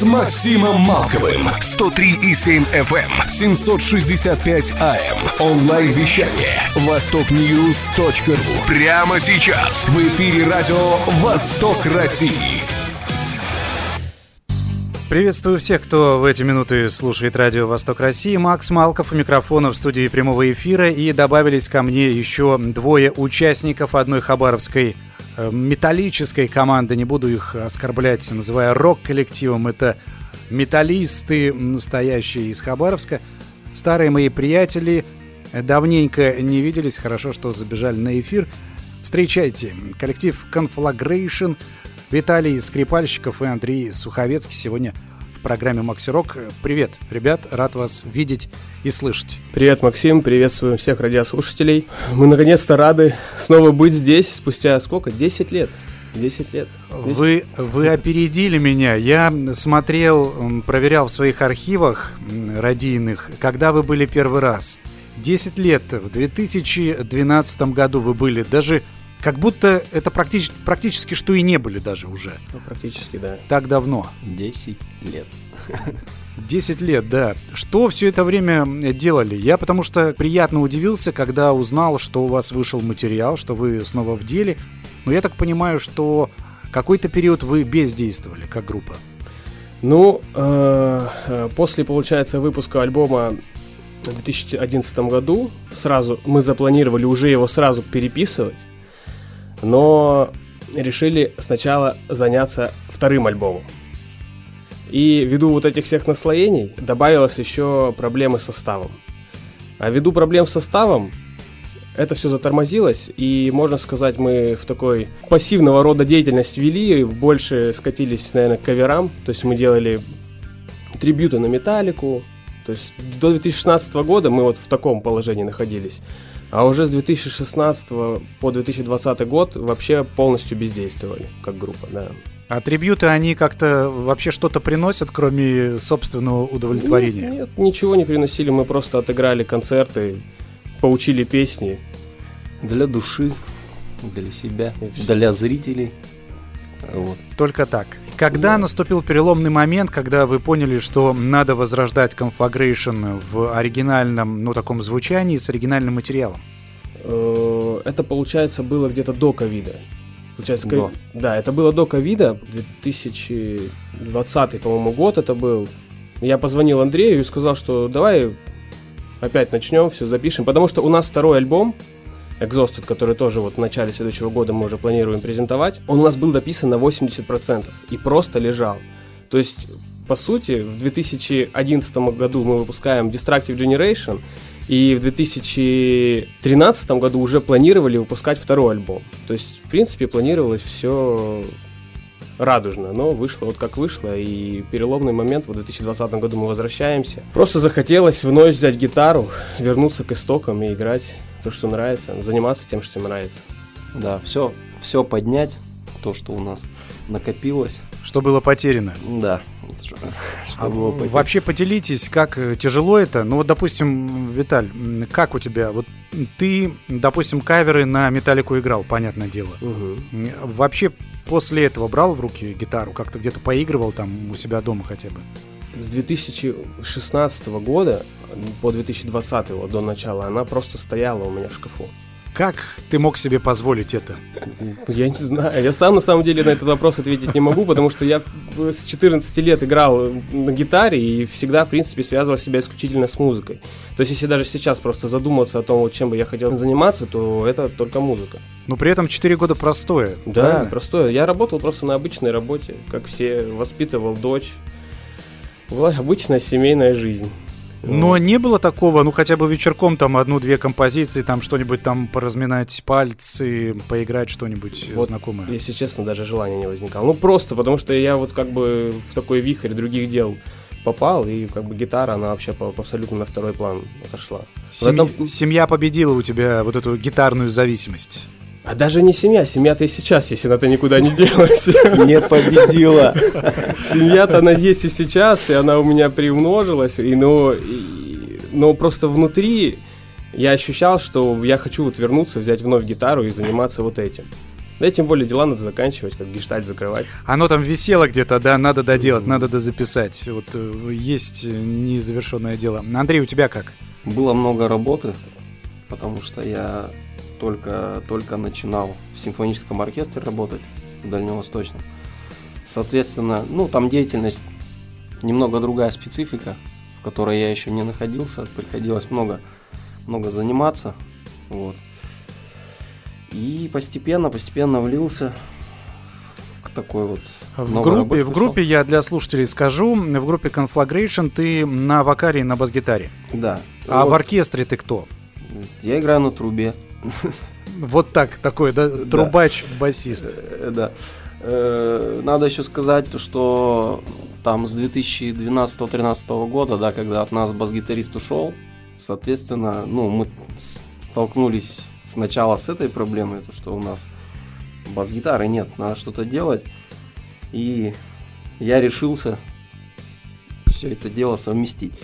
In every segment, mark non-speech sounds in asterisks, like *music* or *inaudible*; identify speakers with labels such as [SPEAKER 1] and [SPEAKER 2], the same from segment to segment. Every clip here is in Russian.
[SPEAKER 1] с Максимом Малковым. 103,7 FM, 765 AM. Онлайн-вещание. Востокньюз.ру. Прямо сейчас. В эфире радио «Восток России».
[SPEAKER 2] Приветствую всех, кто в эти минуты слушает радио «Восток России». Макс Малков у микрофона в студии прямого эфира. И добавились ко мне еще двое участников одной хабаровской металлической команды. Не буду их оскорблять, называя рок-коллективом. Это металлисты, настоящие из Хабаровска. Старые мои приятели. Давненько не виделись. Хорошо, что забежали на эфир. Встречайте. Коллектив Conflagration – Виталий Скрипальщиков и Андрей Суховецкий сегодня в программе Макси Рок. Привет, ребят, рад вас видеть и слышать.
[SPEAKER 3] Привет, Максим, приветствуем всех радиослушателей. Мы наконец-то рады снова быть здесь спустя сколько? 10 лет. 10 лет.
[SPEAKER 2] 10. Вы, вы опередили меня. Я смотрел, проверял в своих архивах радийных, когда вы были первый раз. 10 лет. В 2012 году вы были. Даже как будто это практически, практически что и не были даже уже.
[SPEAKER 3] Ну, практически, да.
[SPEAKER 2] Так давно.
[SPEAKER 4] 10 лет.
[SPEAKER 2] 10 лет, да. Что все это время делали? Я потому что приятно удивился, когда узнал, что у вас вышел материал, что вы снова в деле. Но я так понимаю, что какой-то период вы бездействовали как группа.
[SPEAKER 3] Ну, э, э после, получается, выпуска альбома в 2011 году сразу мы запланировали уже его сразу переписывать но решили сначала заняться вторым альбомом. И ввиду вот этих всех наслоений добавилось еще проблемы с составом. А ввиду проблем с составом это все затормозилось, и можно сказать, мы в такой пассивного рода деятельность вели, больше скатились, наверное, к каверам, то есть мы делали трибюты на Металлику, то есть до 2016 года мы вот в таком положении находились. А уже с 2016 по 2020 год вообще полностью бездействовали, как группа, да.
[SPEAKER 2] А трибьюты, они как-то вообще что-то приносят, кроме собственного удовлетворения?
[SPEAKER 3] Нет, нет, ничего не приносили, мы просто отыграли концерты, поучили песни.
[SPEAKER 4] Для души, для себя, для зрителей.
[SPEAKER 2] Вот. Только так. Когда да. наступил переломный момент, когда вы поняли, что надо возрождать Conflagration в оригинальном, ну, таком звучании с оригинальным материалом?
[SPEAKER 3] Э, это, получается, было где-то до ковида. Получается, до. Да, это было до ковида, 2020, по-моему, год это был. Я позвонил Андрею и сказал, что давай опять начнем, все запишем, потому что у нас второй альбом, Exhausted, который тоже вот в начале следующего года мы уже планируем презентовать, он у нас был дописан на 80% и просто лежал. То есть, по сути, в 2011 году мы выпускаем Destructive Generation, и в 2013 году уже планировали выпускать второй альбом. То есть, в принципе, планировалось все радужно, но вышло вот как вышло, и переломный момент, в 2020 году мы возвращаемся. Просто захотелось вновь взять гитару, вернуться к истокам и играть то, что нравится, заниматься тем, что нравится.
[SPEAKER 4] Да, все, все поднять, то, что у нас накопилось.
[SPEAKER 2] Что было потеряно.
[SPEAKER 4] Да. *laughs*
[SPEAKER 2] Что а было потеряно. Вообще поделитесь, как э, тяжело это. Ну вот, допустим, Виталь, как у тебя? Вот ты, допустим, каверы на Металлику играл, понятное дело. Угу. Вообще после этого брал в руки гитару, как-то где-то поигрывал там у себя дома хотя бы?
[SPEAKER 3] С 2016 года по 2020 вот, до начала она просто стояла у меня в шкафу.
[SPEAKER 2] Как ты мог себе позволить это?
[SPEAKER 3] Я не знаю. Я сам на самом деле на этот вопрос ответить не могу, потому что я с 14 лет играл на гитаре и всегда, в принципе, связывал себя исключительно с музыкой. То есть, если даже сейчас просто задуматься о том, чем бы я хотел заниматься, то это только музыка.
[SPEAKER 2] Но при этом 4 года простое.
[SPEAKER 3] Да, правильно? простое. Я работал просто на обычной работе, как все, воспитывал дочь. Была обычная семейная жизнь.
[SPEAKER 2] Но не было такого, ну хотя бы вечерком там одну-две композиции, там что-нибудь там поразминать пальцы, поиграть что-нибудь вот, знакомое.
[SPEAKER 3] Если честно, даже желания не возникало. Ну просто потому что я вот как бы в такой вихрь других дел попал, и как бы гитара, она вообще по, абсолютно на второй план отошла.
[SPEAKER 2] Семья, этом... семья победила у тебя вот эту гитарную зависимость.
[SPEAKER 3] А даже не семья, семья-то и сейчас, если она-то никуда не делась. *laughs*
[SPEAKER 4] Не победила.
[SPEAKER 3] Семья-то она есть и сейчас, и она у меня приумножилась. И, ну, и, но просто внутри я ощущал, что я хочу вот вернуться, взять вновь гитару и заниматься вот этим. Да и тем более дела надо заканчивать, как гештальт закрывать.
[SPEAKER 2] Оно там висело где-то, да, надо доделать, надо дозаписать. Вот э, есть незавершенное дело. Андрей, у тебя как?
[SPEAKER 4] Было много работы, потому что я только, только начинал в симфоническом оркестре работать в Дальневосточном. Соответственно, ну, там деятельность немного другая специфика, в которой я еще не находился. Приходилось много, много заниматься. Вот. И постепенно, постепенно влился к такой вот
[SPEAKER 2] В группе, в группе, я для слушателей скажу, в группе Conflagration ты на вокале и на бас-гитаре.
[SPEAKER 4] Да.
[SPEAKER 2] А
[SPEAKER 4] Вот
[SPEAKER 2] в оркестре ты кто?
[SPEAKER 4] Я играю на трубе.
[SPEAKER 2] Вот так, такой, да, трубач, басист.
[SPEAKER 4] Э, Да. Э, Надо еще сказать, то, что там с 2012-2013 года, да, когда от нас бас-гитарист ушел, соответственно, ну, мы столкнулись сначала с этой проблемой, то, что у нас бас-гитары нет, надо что-то делать. И я решился все это дело совместить.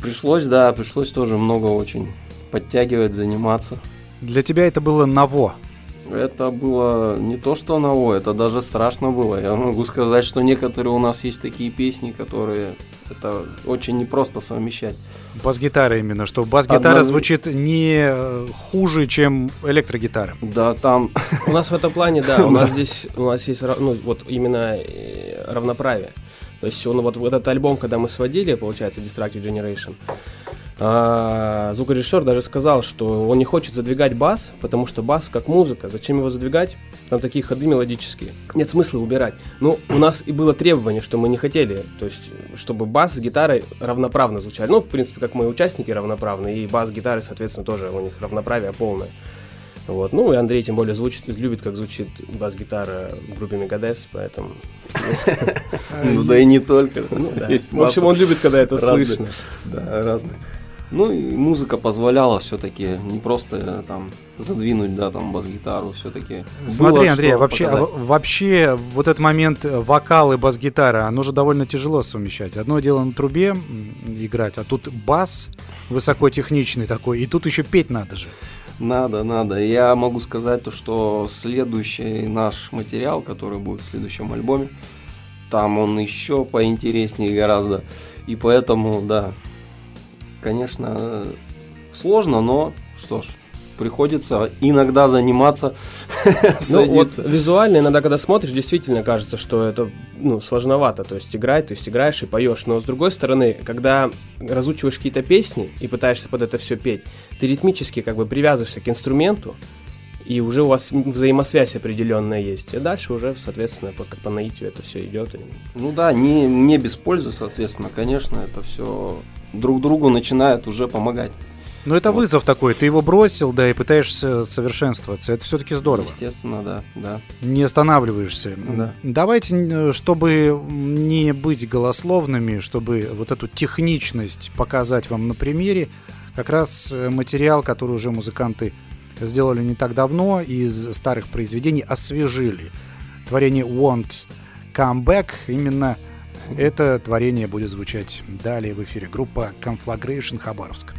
[SPEAKER 4] Пришлось, да, пришлось тоже много очень подтягивать, заниматься.
[SPEAKER 2] Для тебя это было ново.
[SPEAKER 4] Это было не то что ново, это даже страшно было. Я могу сказать, что некоторые у нас есть такие песни, которые это очень непросто совмещать.
[SPEAKER 2] Бас-гитара именно, что бас-гитара
[SPEAKER 4] Одна-
[SPEAKER 2] звучит не э, хуже, чем электрогитара.
[SPEAKER 4] Да, там
[SPEAKER 3] У нас в этом плане, да, у *laughs* нас здесь, у нас есть, ну, вот именно э, равноправие. То есть он, вот, вот этот альбом, когда мы сводили, получается, Distracted Generation, а, звукорежиссер даже сказал, что он не хочет задвигать бас, потому что бас как музыка, зачем его задвигать? Там такие ходы мелодические. Нет смысла убирать. Ну, у нас и было требование, что мы не хотели, то есть, чтобы бас с гитарой равноправно звучали. Ну, в принципе, как мы участники равноправны, и бас гитары, соответственно, тоже у них равноправие полное. Вот. Ну, и Андрей, тем более, звучит, любит, как звучит бас-гитара в группе Мегадес, поэтому...
[SPEAKER 4] ну да и не только.
[SPEAKER 3] Ну, В общем, он любит, когда это слышно.
[SPEAKER 4] Да, разных. Ну и музыка позволяла все-таки не просто э, там задвинуть, да, там бас-гитару, все-таки.
[SPEAKER 2] Смотри, Андрей, а вообще, а вообще вот этот момент э, вокал и бас-гитара, оно же довольно тяжело совмещать. Одно дело на трубе играть, а тут бас высокотехничный такой, и тут еще петь надо же.
[SPEAKER 4] Надо, надо. Я могу сказать то, что следующий наш материал, который будет в следующем альбоме, там он еще поинтереснее гораздо. И поэтому, да, конечно, сложно, но что ж, приходится иногда заниматься, *laughs*
[SPEAKER 3] Ну, вот визуально иногда, когда смотришь, действительно кажется, что это ну, сложновато. То есть играть, то есть играешь и поешь. Но с другой стороны, когда разучиваешь какие-то песни и пытаешься под это все петь, ты ритмически как бы привязываешься к инструменту, и уже у вас взаимосвязь определенная есть. И дальше уже, соответственно, по, по наитию это все идет.
[SPEAKER 4] Ну да, не, не без пользы, соответственно, конечно, это все друг другу начинает уже помогать.
[SPEAKER 2] Но это
[SPEAKER 4] Вот.
[SPEAKER 2] вызов такой, ты его бросил, да, и пытаешься совершенствоваться. Это все-таки здорово.
[SPEAKER 4] Естественно, да, да.
[SPEAKER 2] Не останавливаешься.
[SPEAKER 4] Да.
[SPEAKER 2] Давайте, чтобы не быть голословными, чтобы вот эту техничность показать вам на примере, как раз э, материал, который уже музыканты сделали не так давно, из старых произведений освежили. Творение Want Come Back, именно это творение будет звучать далее в эфире. Группа Conflagration Хабаровск.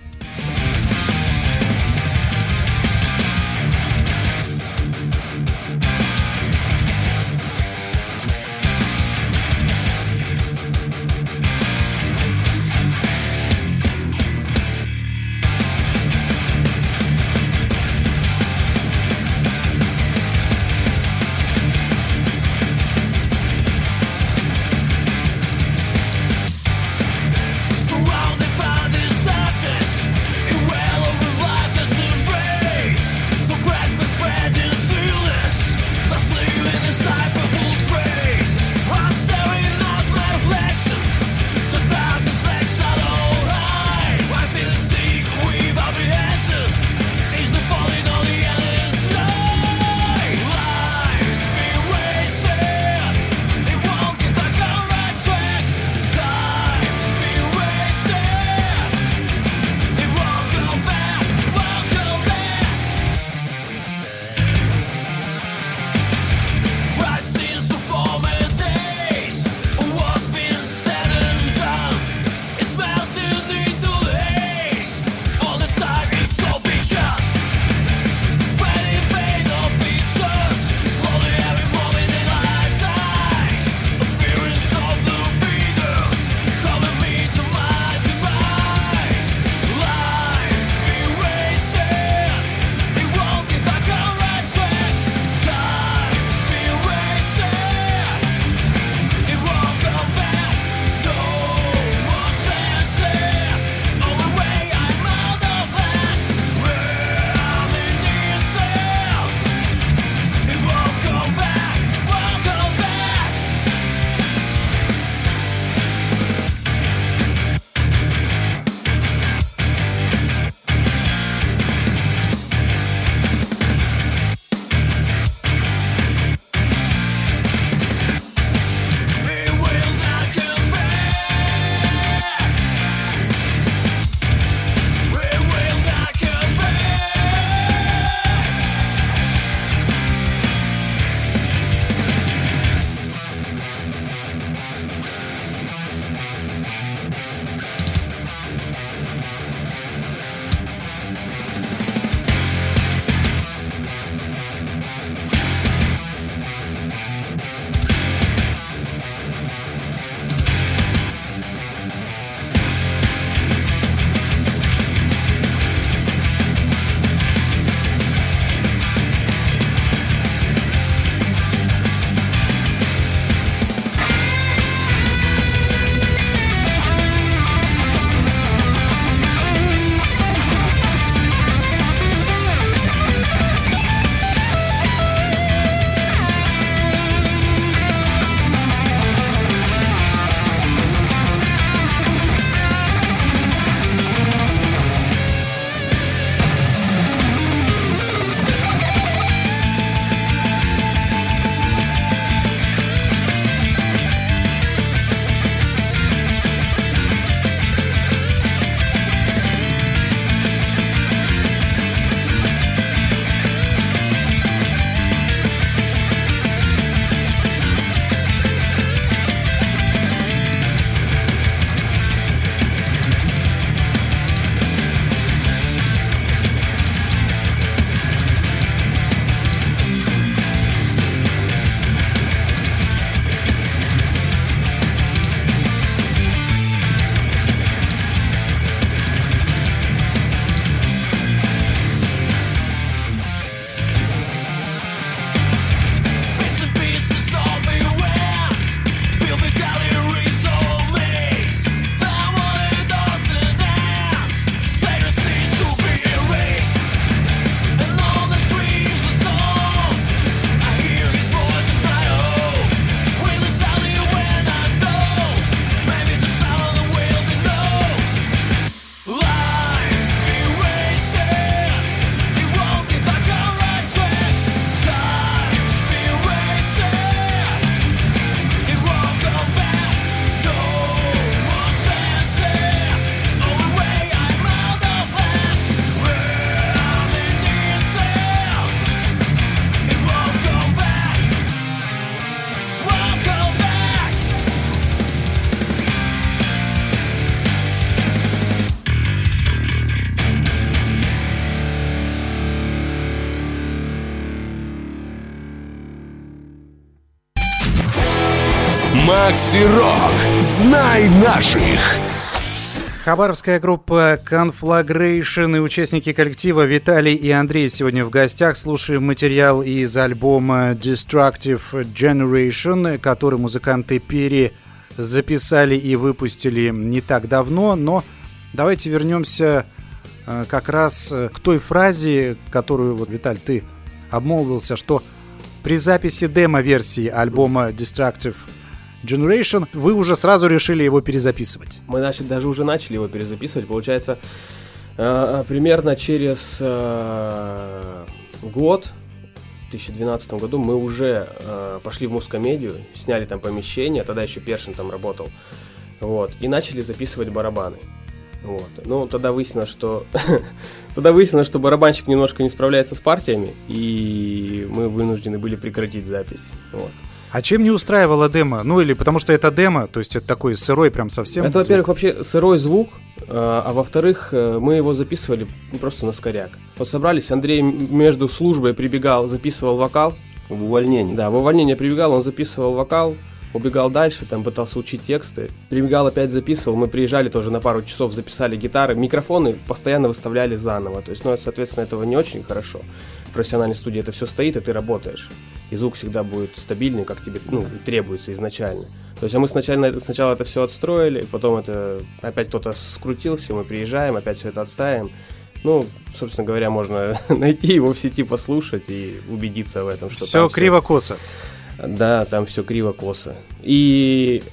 [SPEAKER 1] Макси Рок. Знай наших.
[SPEAKER 2] Хабаровская группа Conflagration и участники коллектива Виталий и Андрей сегодня в гостях. Слушаем материал из альбома Destructive Generation, который музыканты перезаписали и выпустили не так давно. Но давайте вернемся э, как раз э, к той фразе, которую, вот, Виталь, ты обмолвился, что при записи демо-версии альбома Destructive Generation, вы уже сразу решили его перезаписывать.
[SPEAKER 3] Мы начали, даже уже начали его перезаписывать. Получается, э, примерно через э, год, в 2012 году, мы уже э, пошли в мускомедию, сняли там помещение, тогда еще Першин там работал, вот, и начали записывать барабаны. Вот. Ну, тогда выяснилось, что *laughs* тогда выяснилось, что барабанщик немножко не справляется с партиями, и мы вынуждены были прекратить запись. Вот.
[SPEAKER 2] А чем не устраивала демо? Ну или потому что это демо, то есть это такой сырой прям совсем.
[SPEAKER 3] Это, во-первых, вообще сырой звук, а, а во-вторых, э, мы его записывали просто на скоряк. Вот собрались, Андрей между службой прибегал, записывал вокал.
[SPEAKER 4] В увольнении.
[SPEAKER 3] Да, в увольнение прибегал, он записывал вокал, убегал дальше, там пытался учить тексты. Прибегал, опять записывал. Мы приезжали тоже на пару часов, записали гитары. Микрофоны постоянно выставляли заново. То есть, ну, соответственно, этого не очень хорошо. В профессиональной студии это все стоит, и ты работаешь и звук всегда будет стабильный, как тебе ну, требуется изначально. То есть а мы сначала, сначала это все отстроили, потом это опять кто-то скрутил все, мы приезжаем, опять все это отставим. Ну, собственно говоря, можно *laughs* найти его в сети, послушать и убедиться в этом, что
[SPEAKER 2] все криво-косо.
[SPEAKER 3] Да, там все криво-косо. И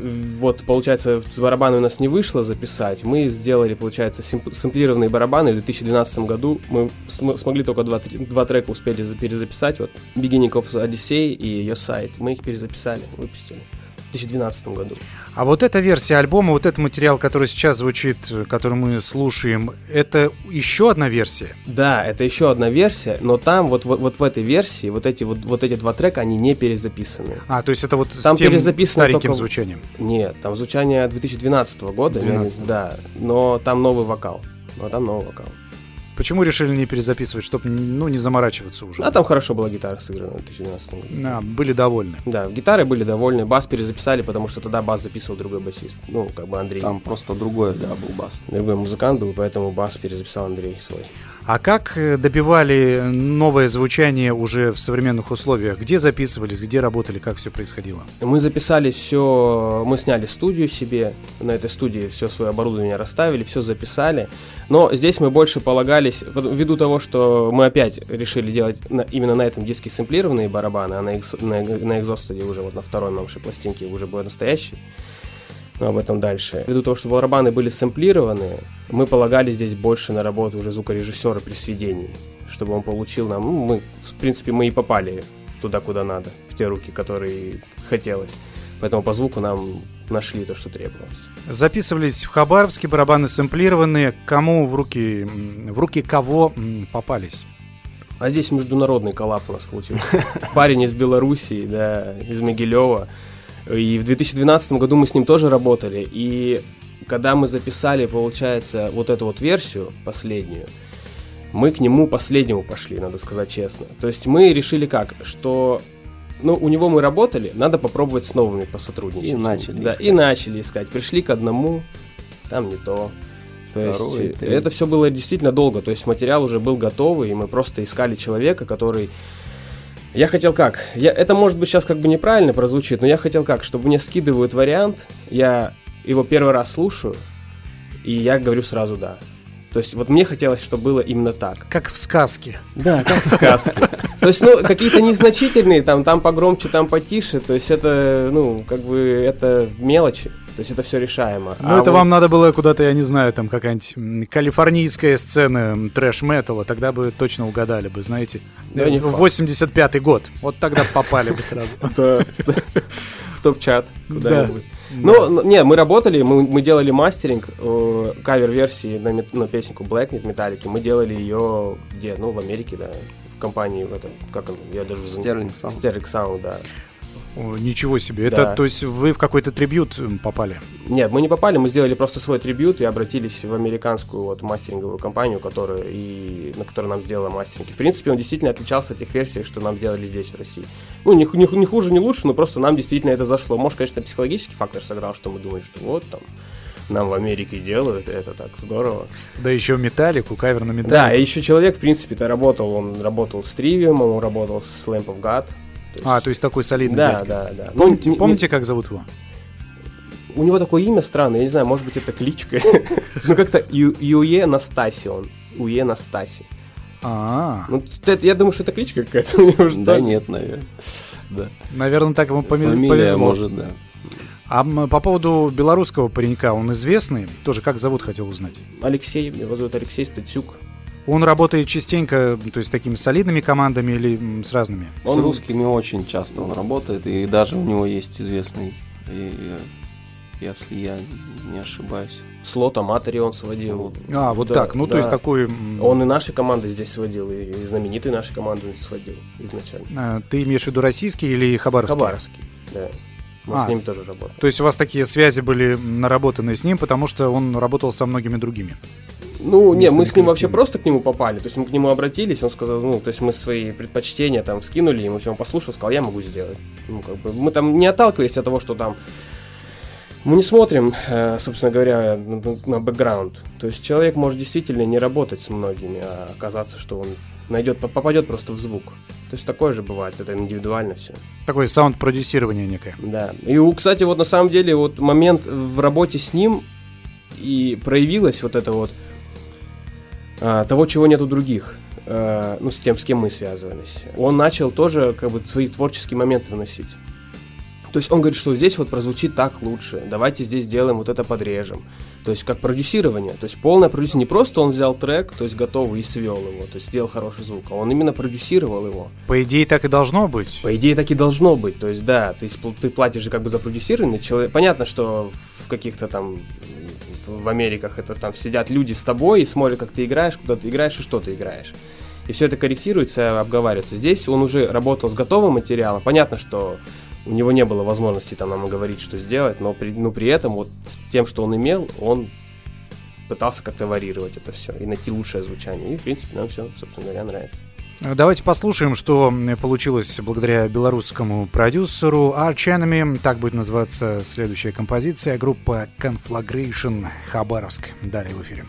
[SPEAKER 3] вот, получается, с барабаны у нас не вышло записать. Мы сделали, получается, сэмплированные барабаны. В 2012 году мы см- смогли только два, два трека успели перезаписать. Вот Beginning of Odyssey и Your Side. Мы их перезаписали, выпустили. 2012 году.
[SPEAKER 2] А вот эта версия альбома, вот этот материал, который сейчас звучит, который мы слушаем, это еще одна версия?
[SPEAKER 3] Да, это еще одна версия, но там вот, вот, вот в этой версии вот эти, вот, вот эти два трека, они не перезаписаны.
[SPEAKER 2] А, то есть это вот
[SPEAKER 3] там
[SPEAKER 2] с тем стареньким
[SPEAKER 3] только...
[SPEAKER 2] звучанием?
[SPEAKER 3] Нет, там звучание 2012 года, 12 да, но там новый вокал. Но там новый вокал.
[SPEAKER 2] Почему решили не перезаписывать, чтобы ну, не заморачиваться уже?
[SPEAKER 3] А там хорошо была гитара сыграна в 2012 году.
[SPEAKER 2] А, были довольны.
[SPEAKER 3] Да, гитары были довольны. Бас перезаписали, потому что тогда бас записывал другой басист. Ну, как бы Андрей.
[SPEAKER 4] Там просто другой, да, был бас.
[SPEAKER 3] Другой музыкант был, поэтому бас перезаписал Андрей свой.
[SPEAKER 2] А как э, добивали новое звучание уже в современных условиях? Где записывались, где работали, как все происходило?
[SPEAKER 3] Мы записали все, мы сняли студию себе, на этой студии все свое оборудование расставили, все записали. Но здесь мы больше полагались, ввиду того, что мы опять решили делать на, именно на этом диски сэмплированные барабаны, а на, на, на Exhaust уже вот на второй нашей пластинке уже был настоящий но об этом дальше. Ввиду того, что барабаны были сэмплированы, мы полагали здесь больше на работу уже звукорежиссера при сведении, чтобы он получил нам, ну, мы, в принципе, мы и попали туда, куда надо, в те руки, которые хотелось. Поэтому по звуку нам нашли то, что требовалось.
[SPEAKER 2] Записывались в Хабаровске, барабаны сэмплированные. Кому в руки, в руки кого попались?
[SPEAKER 3] А здесь международный коллап у нас получился. Парень из Белоруссии, да, из Могилева. И в 2012 году мы с ним тоже работали. И когда мы записали, получается, вот эту вот версию, последнюю, мы к нему последнему пошли, надо сказать честно. То есть мы решили как, что ну, у него мы работали, надо попробовать с новыми посотрудничать.
[SPEAKER 4] И начали
[SPEAKER 3] да,
[SPEAKER 4] искать.
[SPEAKER 3] И начали искать. Пришли к одному, там не то. То
[SPEAKER 4] Второй,
[SPEAKER 3] есть это все было действительно долго. То есть материал уже был готовый, и мы просто искали человека, который я хотел как? Я, это может быть сейчас как бы неправильно прозвучит, но я хотел как? Чтобы мне скидывают вариант, я его первый раз слушаю, и я говорю сразу «да». То есть вот мне хотелось, чтобы было именно так.
[SPEAKER 2] Как в сказке.
[SPEAKER 3] Да, как в сказке. То есть, ну, какие-то незначительные, там, там погромче, там потише, то есть это, ну, как бы, это мелочи. То есть это все решаемо.
[SPEAKER 2] Ну, а это вот... вам надо было куда-то, я не знаю, там какая-нибудь калифорнийская сцена трэш-металла, тогда бы точно угадали бы, знаете. Да, не 85-й год. Вот тогда попали бы сразу. *laughs*
[SPEAKER 3] В топ-чат куда-нибудь. Ну, не, мы работали, мы, мы делали мастеринг э, кавер-версии на, на песенку Blacknet Металлики. Мы делали ее где? Ну, в Америке, да. В компании, в этом, как он, я даже...
[SPEAKER 4] Sterling Sound.
[SPEAKER 3] Sterling Sound, да.
[SPEAKER 2] О, ничего себе.
[SPEAKER 3] Да.
[SPEAKER 2] Это, то есть вы в какой-то трибют м, попали?
[SPEAKER 3] Нет, мы не попали, мы сделали просто свой трибют и обратились в американскую вот мастеринговую компанию, которая и на которой нам сделала мастеринги. В принципе, он действительно отличался от тех версий, что нам делали здесь, в России. Ну, не, не не хуже, не лучше, но просто нам действительно это зашло. Может, конечно, психологический фактор сыграл, что мы думали, что вот там нам в Америке делают, это так здорово.
[SPEAKER 2] Да еще металлику, кавер на металлику.
[SPEAKER 3] Да, и еще человек, в принципе-то, работал, он работал с Trivium, он работал с Lamp of God. То есть-
[SPEAKER 2] А, то есть такой солидный
[SPEAKER 3] да,
[SPEAKER 2] дядька.
[SPEAKER 3] да, да.
[SPEAKER 2] Помните,
[SPEAKER 3] Ну, не-
[SPEAKER 2] помните, как зовут его?
[SPEAKER 3] У него такое имя странное, я не знаю, может быть, это кличка. *laughs* Ну, как-то Юе Настаси он. Уе Настаси.
[SPEAKER 2] А,
[SPEAKER 3] Ну, я думаю, что это кличка какая-то *laughs* у него.
[SPEAKER 4] Да нет, наверное. Да.
[SPEAKER 2] наверное, так ему повезло.
[SPEAKER 4] может, да.
[SPEAKER 2] А по поводу белорусского паренька, он известный? Тоже как зовут, хотел узнать.
[SPEAKER 3] Алексей, его зовут Алексей Статюк.
[SPEAKER 2] Он работает частенько, то есть с такими солидными командами или с разными?
[SPEAKER 4] С
[SPEAKER 3] Он-
[SPEAKER 4] русскими очень часто он работает, и даже у него есть известный, и, если я не ошибаюсь.
[SPEAKER 3] Слот Аматори он сводил.
[SPEAKER 2] А, вот
[SPEAKER 3] Да,
[SPEAKER 2] так. Ну, то
[SPEAKER 3] да.
[SPEAKER 2] есть такой...
[SPEAKER 3] Он и наши команды здесь сводил, и знаменитые наши команды сводил изначально.
[SPEAKER 2] а, Ты имеешь в виду российский или хабаровский?
[SPEAKER 3] Хабаровский, да. Мы
[SPEAKER 2] А.
[SPEAKER 3] с ними тоже работаем.
[SPEAKER 2] То есть у вас такие связи были наработаны с ним, потому что он работал со многими другими.
[SPEAKER 3] Ну, не, мы с ним вообще просто к нему попали. То есть мы к нему обратились, он сказал, ну, то есть мы свои предпочтения там скинули ему, все, он послушал, сказал, я могу сделать. Ну, как бы, мы там не отталкивались от того, что там мы не смотрим, э, собственно говоря, на бэкграунд. То есть человек может действительно не работать с многими, а оказаться, что он найдет, попадет просто в звук. То есть такое же бывает, это индивидуально все.
[SPEAKER 2] Такое саунд-продюсирование некое.
[SPEAKER 3] Да. И, кстати, вот на самом деле вот момент в работе с ним и проявилось вот это вот а, того, чего нет у других. а, ну, с тем, с кем мы связывались. Он начал тоже как бы свои творческие моменты вносить. То есть он говорит, что здесь вот прозвучит так лучше, давайте здесь сделаем вот это подрежем. То есть как продюсирование, то есть полное продюсирование. Не просто он взял трек, то есть готовый и свел его, то есть сделал хороший звук, а он именно продюсировал его.
[SPEAKER 2] По идее, так и должно быть.
[SPEAKER 3] По идее, так и должно быть. То есть, да, ты, ты платишь же как бы за продюсирование. Человек... Понятно, что в каких-то там в Америках это там сидят люди с тобой и смотрят, как ты играешь, куда ты играешь и что ты играешь. И все это корректируется, обговаривается. Здесь он уже работал с готовым материалом. Понятно, что у него не было возможности там нам говорить, что сделать, но при, но при этом вот тем, что он имел, он пытался как-то варьировать это все и найти лучшее звучание. И, в принципе, нам все, собственно говоря, нравится.
[SPEAKER 2] Давайте послушаем, что получилось благодаря белорусскому продюсеру Arch Enemy. Так будет называться следующая композиция. Группа Conflagration Хабаровск. Далее в эфире.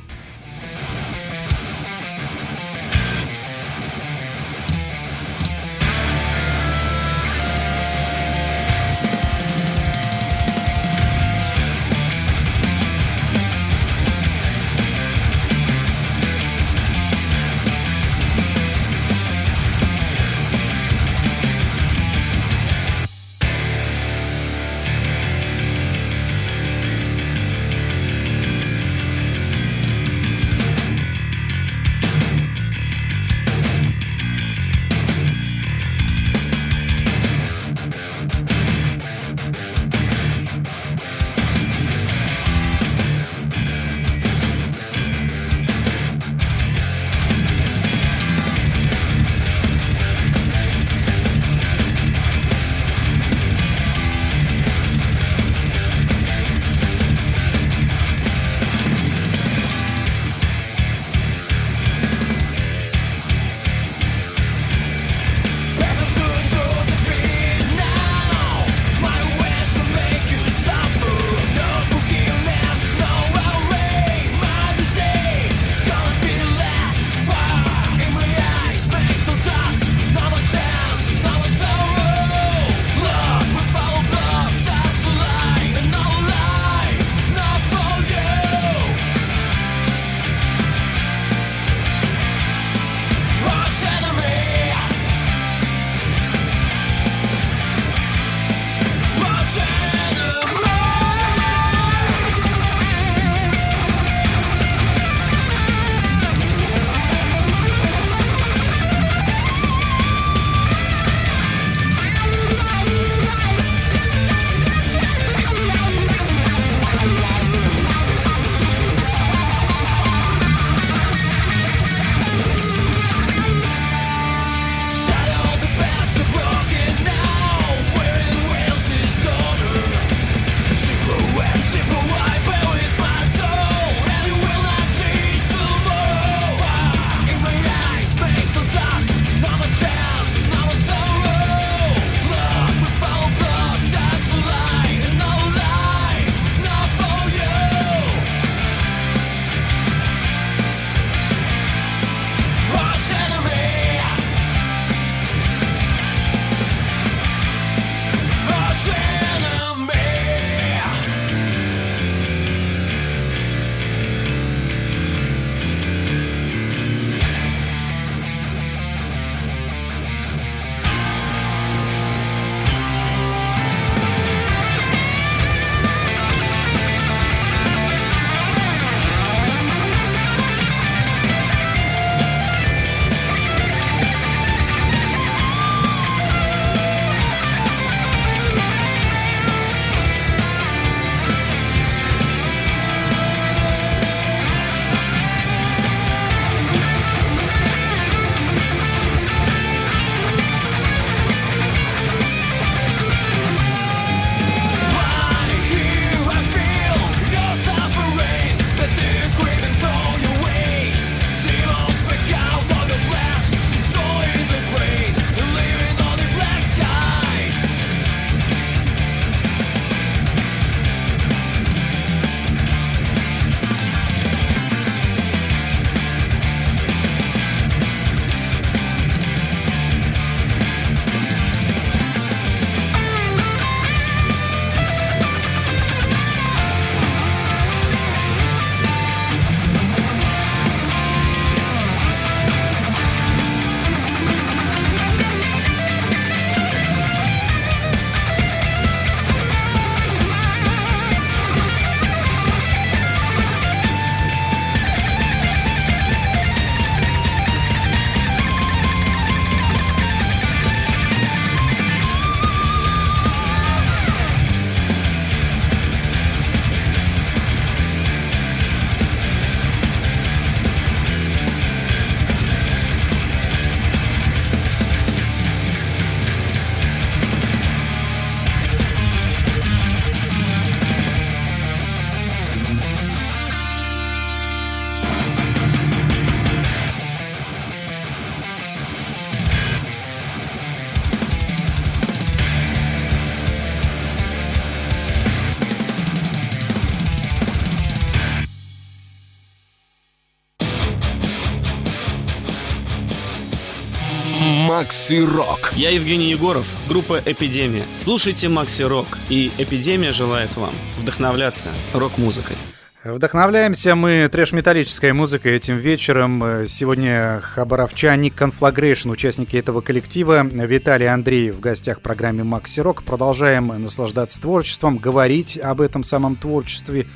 [SPEAKER 1] Макси Рок.
[SPEAKER 5] Я Евгений Егоров, группа «Эпидемия». Слушайте Макси Рок, и «Эпидемия» желает вам вдохновляться рок-музыкой.
[SPEAKER 2] Вдохновляемся мы трэш-металлической музыкой этим вечером. Сегодня хабаровчане Conflagration, участники этого коллектива. Виталий Андрей в гостях в программе Макси Рок. Продолжаем наслаждаться творчеством, говорить об этом самом творчестве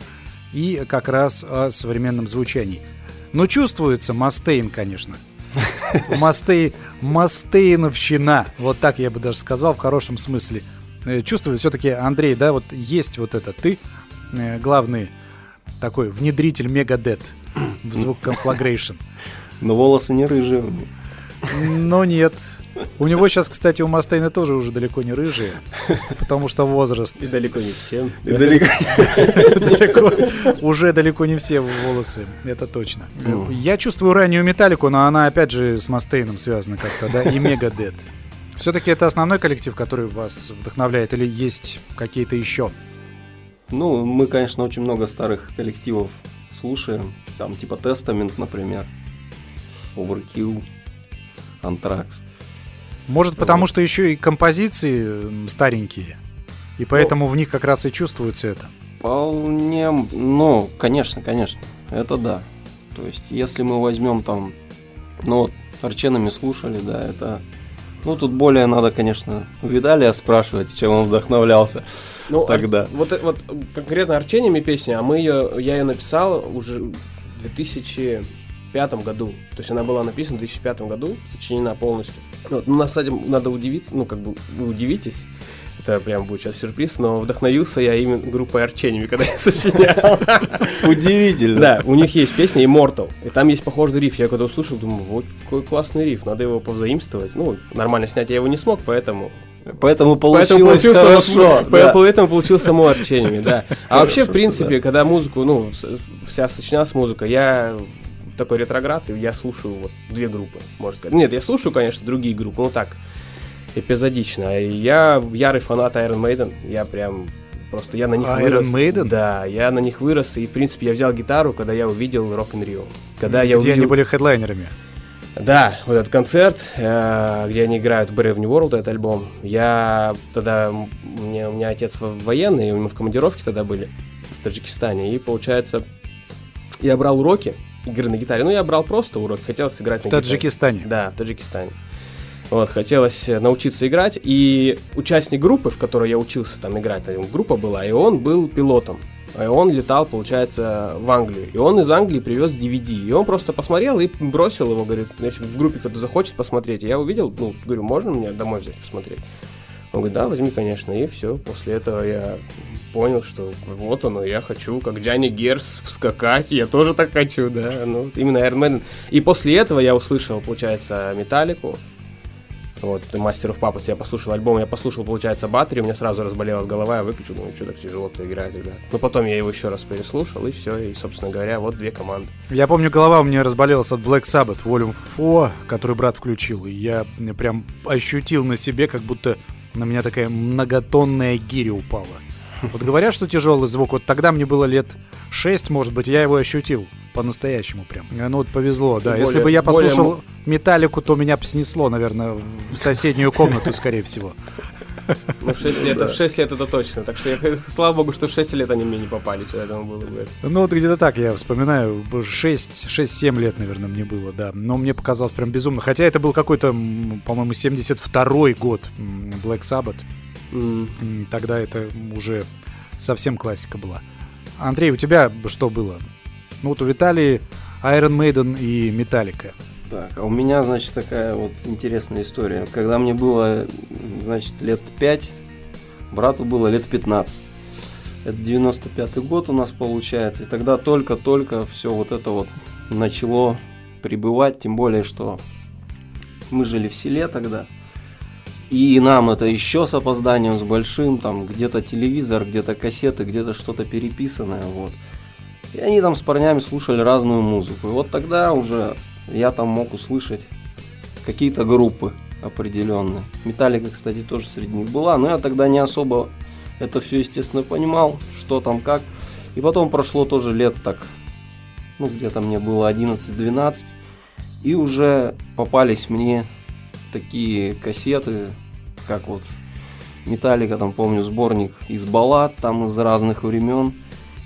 [SPEAKER 2] и как раз о современном звучании. Но чувствуется Мастейн, конечно. Мастей, Мастейновщина. Вот так я бы даже сказал в хорошем смысле. Э, чувствую все-таки, Андрей, да, вот есть вот это ты, э, главный такой внедритель Мегадет в звук Conflagration.
[SPEAKER 4] Но волосы не рыжие.
[SPEAKER 2] Но нет. У него сейчас, кстати, у Мастейна тоже уже далеко не рыжие, потому что возраст.
[SPEAKER 3] И далеко не всем.
[SPEAKER 4] И далеко. *laughs*
[SPEAKER 2] далеко, уже далеко не все волосы, это точно.
[SPEAKER 4] Ну.
[SPEAKER 2] Я чувствую раннюю металлику, но она опять же с Мастейном связана как-то, да, и Мегадет. Все-таки это основной коллектив, который вас вдохновляет, или есть какие-то еще?
[SPEAKER 4] Ну, мы, конечно, очень много старых коллективов слушаем. Там типа Testament, например. Overkill, Anthrax.
[SPEAKER 2] Может, потому что еще и композиции старенькие, и поэтому в них как раз и чувствуется это.
[SPEAKER 4] Вполне, ну, конечно, конечно, это да. То есть, если мы возьмем там, ну вот, Арченами слушали, да, это... Ну, тут более надо, конечно, у Видалия спрашивать, чем он вдохновлялся
[SPEAKER 3] Ну,
[SPEAKER 4] тогда.
[SPEAKER 3] ар- вот, вот конкретно Арчениями песня, а мы ее, я ее написал уже в 2005 году. То есть она была написана в 2005 году, сочинена полностью. Вот, ну, на кстати, надо удивиться, ну, как бы вы удивитесь. Это прям будет сейчас сюрприз, но вдохновился я именно группой Арчениями, когда я сочинял.
[SPEAKER 4] Удивительно.
[SPEAKER 3] Да, у них есть песня Immortal, и там есть похожий риф. Я когда услышал, думаю, вот какой классный риф, надо его повзаимствовать. Ну, нормально снять я его не смог, поэтому
[SPEAKER 4] Поэтому
[SPEAKER 3] Поэтому
[SPEAKER 4] получилось
[SPEAKER 3] получился
[SPEAKER 4] хорошо. да.
[SPEAKER 3] Поэтому получился само Арчениями, да. А вообще, в принципе, когда музыку, ну, вся сочинялась музыка, я такой ретроград, и я слушаю вот две группы, можно сказать. Нет, я слушаю, конечно, другие группы, ну так, эпизодично. И Я ярый фанат Iron Maiden, я прям просто я на них
[SPEAKER 2] Iron
[SPEAKER 3] вырос.
[SPEAKER 2] Maiden?
[SPEAKER 3] Да, я на них вырос, и, в принципе, я взял гитару, когда я увидел Rock in Rio. Когда я
[SPEAKER 2] Где
[SPEAKER 3] увидел...
[SPEAKER 2] они были хедлайнерами.
[SPEAKER 3] Да, вот этот концерт, э, где они играют Brave New World, этот альбом. Я тогда, мне, у меня отец во- военный, и мы в командировке тогда были в Таджикистане, и получается, я брал уроки игры на гитаре. Ну, я брал просто уроки, хотел сыграть
[SPEAKER 2] В
[SPEAKER 3] на гитаре.
[SPEAKER 2] Таджикистане.
[SPEAKER 3] Да, в Таджикистане. Вот, хотелось э, научиться играть, и участник группы, в которой я учился там играть, там группа была, и он был пилотом. И он летал, получается, в Англию. И он из Англии привез DVD. И он просто посмотрел и бросил его, говорит, если в группе кто-то захочет посмотреть. И я увидел, ну, говорю, можно мне домой взять посмотреть? Он говорит, да, возьми, конечно. И все, после этого я понял, что вот оно, я хочу, как Джанни Герс, вскакать, я тоже так хочу, да, ну, именно Iron Maiden. И после этого я услышал, получается, Металлику, вот, Мастеров Папас, я послушал альбом, я послушал, получается, Батари, у меня сразу разболелась голова, я выключил, думаю, что так тяжело-то играть, ребят. Но потом я его еще раз переслушал, и все, и, собственно говоря, вот две команды.
[SPEAKER 2] Я помню, голова у меня разболелась от Black Sabbath Volume 4, который брат включил. И я прям ощутил на себе, как будто на меня такая многотонная гиря упала. Вот говорят, что тяжелый звук. Вот тогда мне было лет 6, может быть, я его ощутил по-настоящему прям. Ну вот повезло, да.
[SPEAKER 3] Более-
[SPEAKER 2] Если бы я
[SPEAKER 3] более
[SPEAKER 2] послушал металлику, то меня бы снесло, наверное, в соседнюю комнату, скорее всего.
[SPEAKER 3] Ну, в 6 лет, в 6 лет это точно, так что я, слава богу, что в 6 лет они мне не попались, поэтому было бы.
[SPEAKER 2] Ну, вот где-то так я вспоминаю. 6-7 лет, наверное, мне было, да. Но мне показалось прям безумно. Хотя это был какой-то, по-моему, 72-й год Black Sabbath. Тогда это уже совсем классика была. Андрей, у тебя что было? Ну, вот у Виталии Iron Maiden и Металлика.
[SPEAKER 4] Так, а у меня, значит, такая вот интересная история. Когда мне было, значит, лет 5, брату было лет 15. Это 95-й год у нас получается. И тогда только-только все вот это вот начало прибывать. Тем более, что мы жили в селе тогда. И нам это еще с опозданием, с большим, там где-то телевизор, где-то кассеты, где-то что-то переписанное, вот. И они там с парнями слушали разную музыку. И вот тогда уже я там мог услышать какие-то группы определенные. Металлика, кстати, тоже среди них была, но я тогда не особо это все, естественно, понимал, что там как. И потом прошло тоже лет так, ну, где-то мне было 11-12, и уже попались мне такие кассеты, как вот Металлика, там помню сборник из баллад, там из разных времен.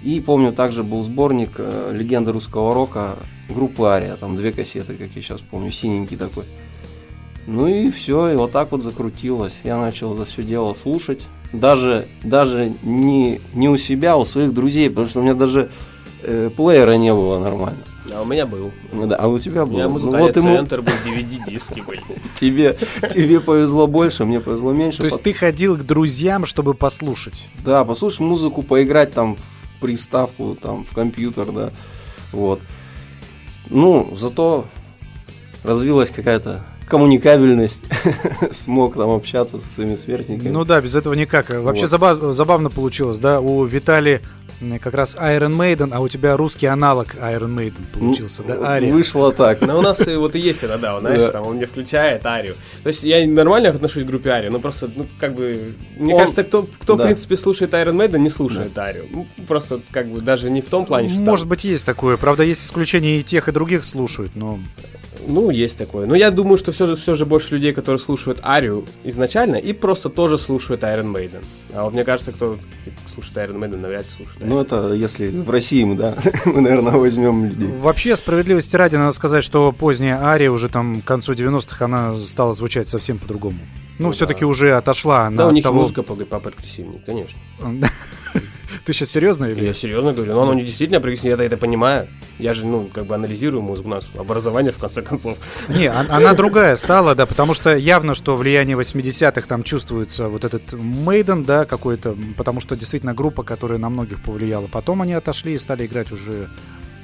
[SPEAKER 4] И помню, также был сборник э, «Легенда русского рока» группы «Ария». Там две кассеты, как я сейчас помню, синенький такой. Ну и все, и вот так вот закрутилось. Я начал это все дело слушать. Даже, даже не, не у себя, а у своих друзей, потому что у меня даже э, плеера не было нормально.
[SPEAKER 3] А у меня был.
[SPEAKER 4] Ну Да, а у тебя
[SPEAKER 3] У
[SPEAKER 4] был.
[SPEAKER 3] меня
[SPEAKER 4] Ну
[SPEAKER 3] музыкальный
[SPEAKER 4] вот ему-
[SPEAKER 3] центр был, DVD-диски были. *laughs*
[SPEAKER 4] тебе, тебе повезло больше, мне повезло меньше.
[SPEAKER 2] То есть ты ходил к друзьям, чтобы послушать?
[SPEAKER 4] Да, послушать музыку, поиграть там в приставку, там, в компьютер, да. Вот. Ну, зато развилась какая-то коммуникабельность. *laughs* Смог там общаться со своими сверстниками.
[SPEAKER 2] Ну да, без этого никак. Вообще
[SPEAKER 4] Вот.
[SPEAKER 2] заба- забавно получилось, да? У Витали как раз Iron Maiden, а у тебя русский аналог Iron Maiden получился, да?
[SPEAKER 4] Ну,
[SPEAKER 2] Ария.
[SPEAKER 4] Вышло так.
[SPEAKER 3] Но у нас и вот и есть это, да, знаешь,
[SPEAKER 4] Да.
[SPEAKER 3] там он мне включает Арию. То есть я нормально отношусь к группе Арию, но просто, ну, как бы, мне кажется, кто, кто
[SPEAKER 4] да.
[SPEAKER 3] в принципе, слушает Iron Maiden, не слушает Арию. Ну, просто, как бы, даже не в том плане, что
[SPEAKER 2] Может быть, есть такое. Правда, есть исключения и тех, и других слушают, но...
[SPEAKER 3] Ну, есть такое. Но я думаю, что все же, все же больше людей, которые слушают Арию изначально, и просто тоже слушают Iron Maiden. А вот мне кажется, кто слушает Iron Maiden, навряд ли слушает Iron
[SPEAKER 4] Ну, это если в России мы, да, *laughs* мы, наверное, возьмем людей.
[SPEAKER 2] Вообще, справедливости ради, надо сказать, что поздняя Ария уже там к концу 90-х, она стала звучать совсем по-другому. Ну,
[SPEAKER 3] Ну
[SPEAKER 2] все-таки
[SPEAKER 3] да.
[SPEAKER 2] уже отошла
[SPEAKER 3] Да,
[SPEAKER 2] на
[SPEAKER 3] у них
[SPEAKER 2] того...
[SPEAKER 3] музыка пог- попрогрессивнее, конечно. *laughs*
[SPEAKER 2] Ты сейчас серьезно или...
[SPEAKER 3] Я серьезно говорю, но оно не действительно прогрессивнее, я это понимаю. Я же, ну, как бы анализирую музыку, у нас образование, в конце концов.
[SPEAKER 2] Не, он- она другая стала, да, потому что явно, что влияние 80-х там чувствуется вот этот Мейден, да, какой-то, потому что действительно группа, которая на многих повлияла. Потом они отошли и стали играть уже,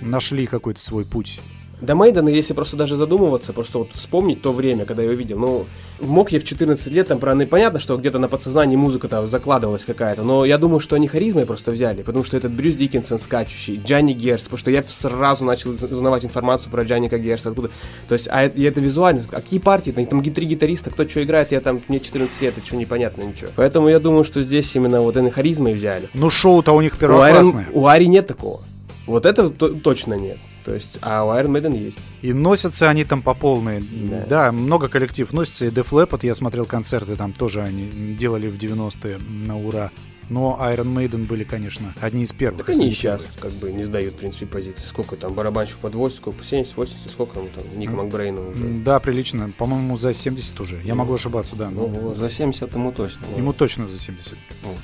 [SPEAKER 2] нашли какой-то свой путь.
[SPEAKER 3] Да Мейдена, если просто даже задумываться, просто вот вспомнить то время, когда я его видел, ну, мог я в 14 лет, там, про... понятно, что где-то на подсознании музыка там закладывалась какая-то, но я думаю, что они харизмой просто взяли, потому что этот Брюс Диккенсон скачущий, Джанни Герс, потому что я сразу начал уз- узнавать информацию про Джанника Герса, откуда, то есть, а это, и это визуально, какие партии, там, там три гитариста, кто что играет, я там, мне 14 лет, это что, непонятно ничего. Поэтому я думаю, что здесь именно вот они харизмой взяли.
[SPEAKER 2] Ну, шоу-то у них
[SPEAKER 3] У Iron-
[SPEAKER 2] первоклассное.
[SPEAKER 3] у Ари нет такого. Вот это то- точно нет. То есть, а у Iron Maiden есть.
[SPEAKER 2] И носятся они там по полной. Да,
[SPEAKER 3] Да.
[SPEAKER 2] много коллектив носится. И Def Leppard, я смотрел концерты, там тоже они делали в 90-е на ура. Но Iron Maiden были, конечно, одни из первых.
[SPEAKER 3] Так они
[SPEAKER 2] не
[SPEAKER 3] сейчас
[SPEAKER 2] первые.
[SPEAKER 3] как бы не сдают, в принципе, позиции. Сколько там барабанщик под 80, сколько, по 70, 80, сколько ему там, Ник
[SPEAKER 2] М.
[SPEAKER 3] Макбрейна уже.
[SPEAKER 2] Да, прилично. По-моему, за 70 уже. Я
[SPEAKER 3] Ну.
[SPEAKER 2] могу ошибаться, да.
[SPEAKER 3] Ну вот.
[SPEAKER 4] За 70 ему точно.
[SPEAKER 2] Ему точно за 70.
[SPEAKER 4] Вот.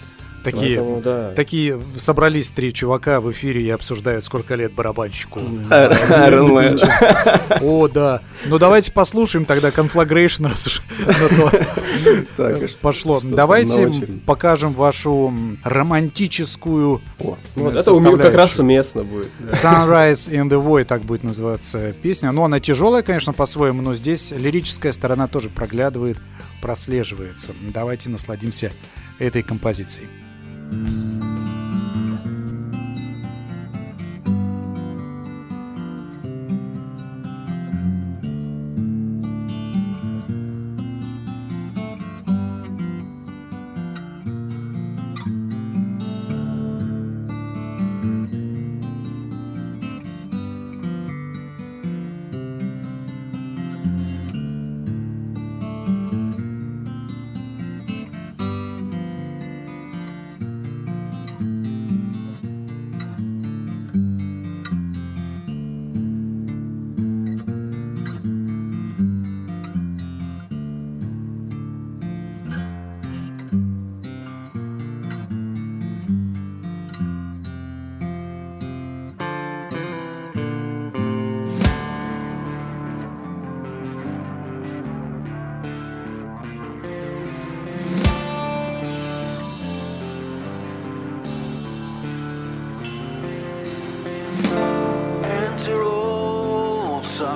[SPEAKER 2] Такие,
[SPEAKER 3] Поэтому, да.
[SPEAKER 2] такие собрались три чувака в эфире и обсуждают, сколько лет барабанщику. О, да. Ну давайте послушаем тогда Conflagration, раз уж *laughs* пошло. Давайте покажем вашу романтическую
[SPEAKER 4] О,
[SPEAKER 3] Ну вот это у меня как раз уместно будет.
[SPEAKER 2] Sunrise in the Void, так будет называться песня. Ну, она тяжелая, конечно, по-своему, но здесь лирическая сторона тоже проглядывает, прослеживается. Давайте насладимся этой композицией.
[SPEAKER 6] Bye.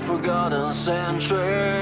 [SPEAKER 6] forgotten century.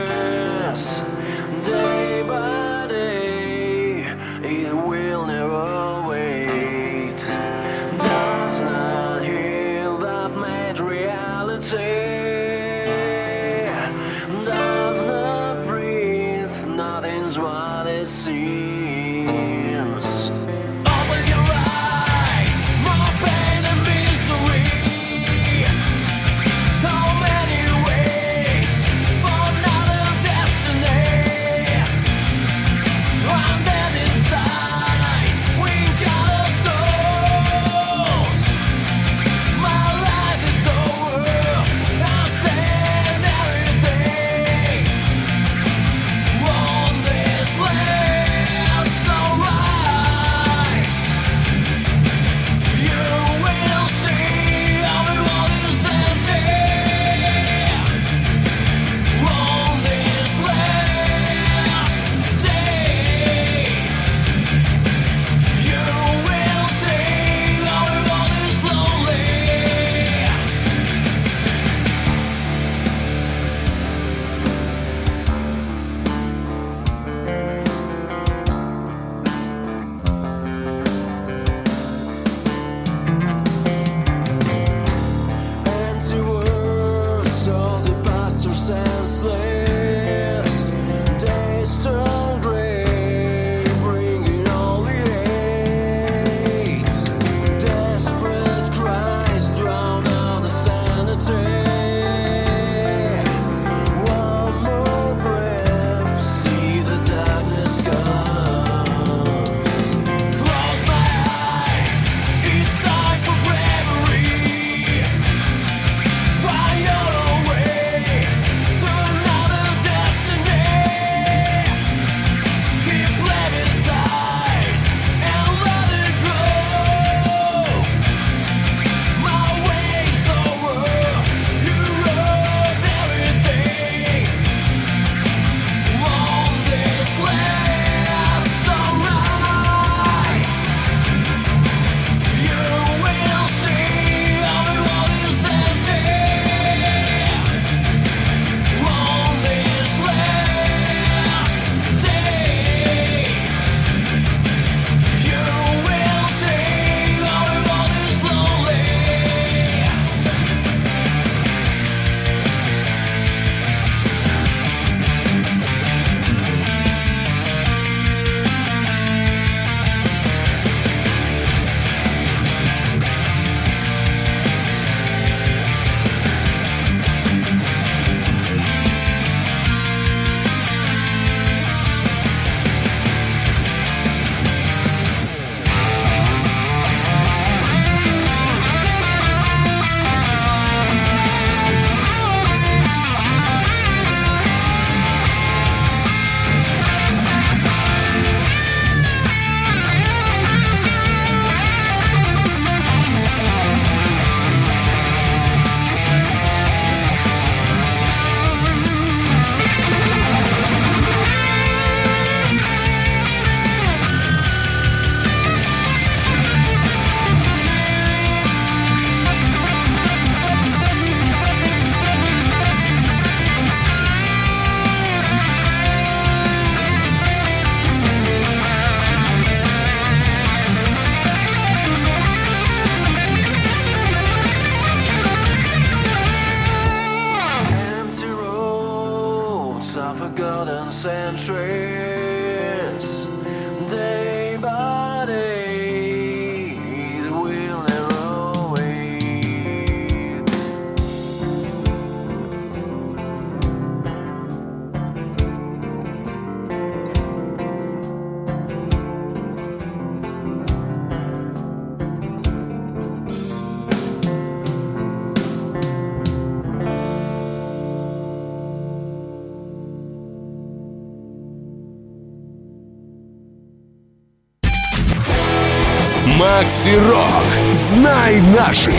[SPEAKER 1] Макси Рок. Знай наших.